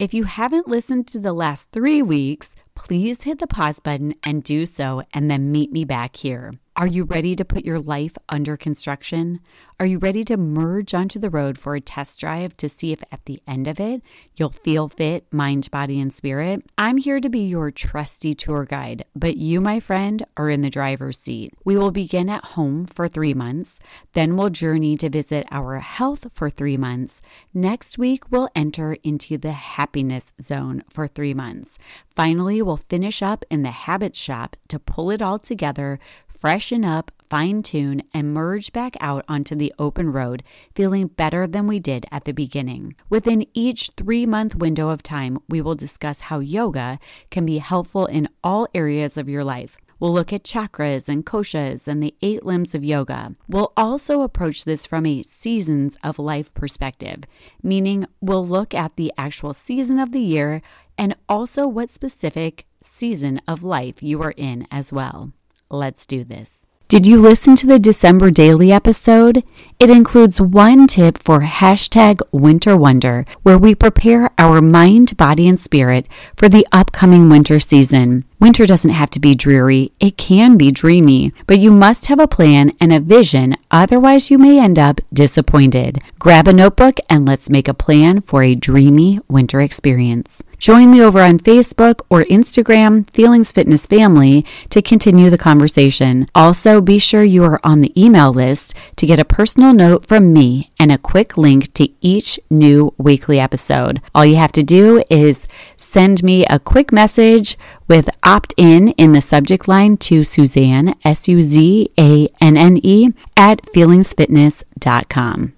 If you haven't listened to the last three weeks, please hit the pause button and do so, and then meet me back here. Are you ready to put your life under construction? Are you ready to merge onto the road for a test drive to see if at the end of it you'll feel fit, mind, body, and spirit? I'm here to be your trusty tour guide, but you, my friend, are in the driver's seat. We will begin at home for three months, then we'll journey to visit our health for three months. Next week, we'll enter into the happiness zone for three months. Finally, we'll finish up in the habit shop to pull it all together freshen up, fine tune, and merge back out onto the open road, feeling better than we did at the beginning. Within each three month window of time, we will discuss how yoga can be helpful in all areas of your life. We'll look at chakras and koshas and the eight limbs of yoga. We'll also approach this from a seasons of life perspective, meaning we'll look at the actual season of the year and also what specific season of life you are in as well. Let's do this. Did you listen to the December Daily episode? It includes one tip for hashtag Winter Wonder, where we prepare our mind, body, and spirit for the upcoming winter season. Winter doesn't have to be dreary, it can be dreamy, but you must have a plan and a vision, otherwise, you may end up disappointed. Grab a notebook and let's make a plan for a dreamy winter experience. Join me over on Facebook or Instagram, Feelings Fitness Family, to continue the conversation. Also, be sure you are on the email list to get a personal note from me and a quick link to each new weekly episode. All you have to do is send me a quick message with opt in in the subject line to Suzanne, S U Z A N N E, at feelingsfitness.com.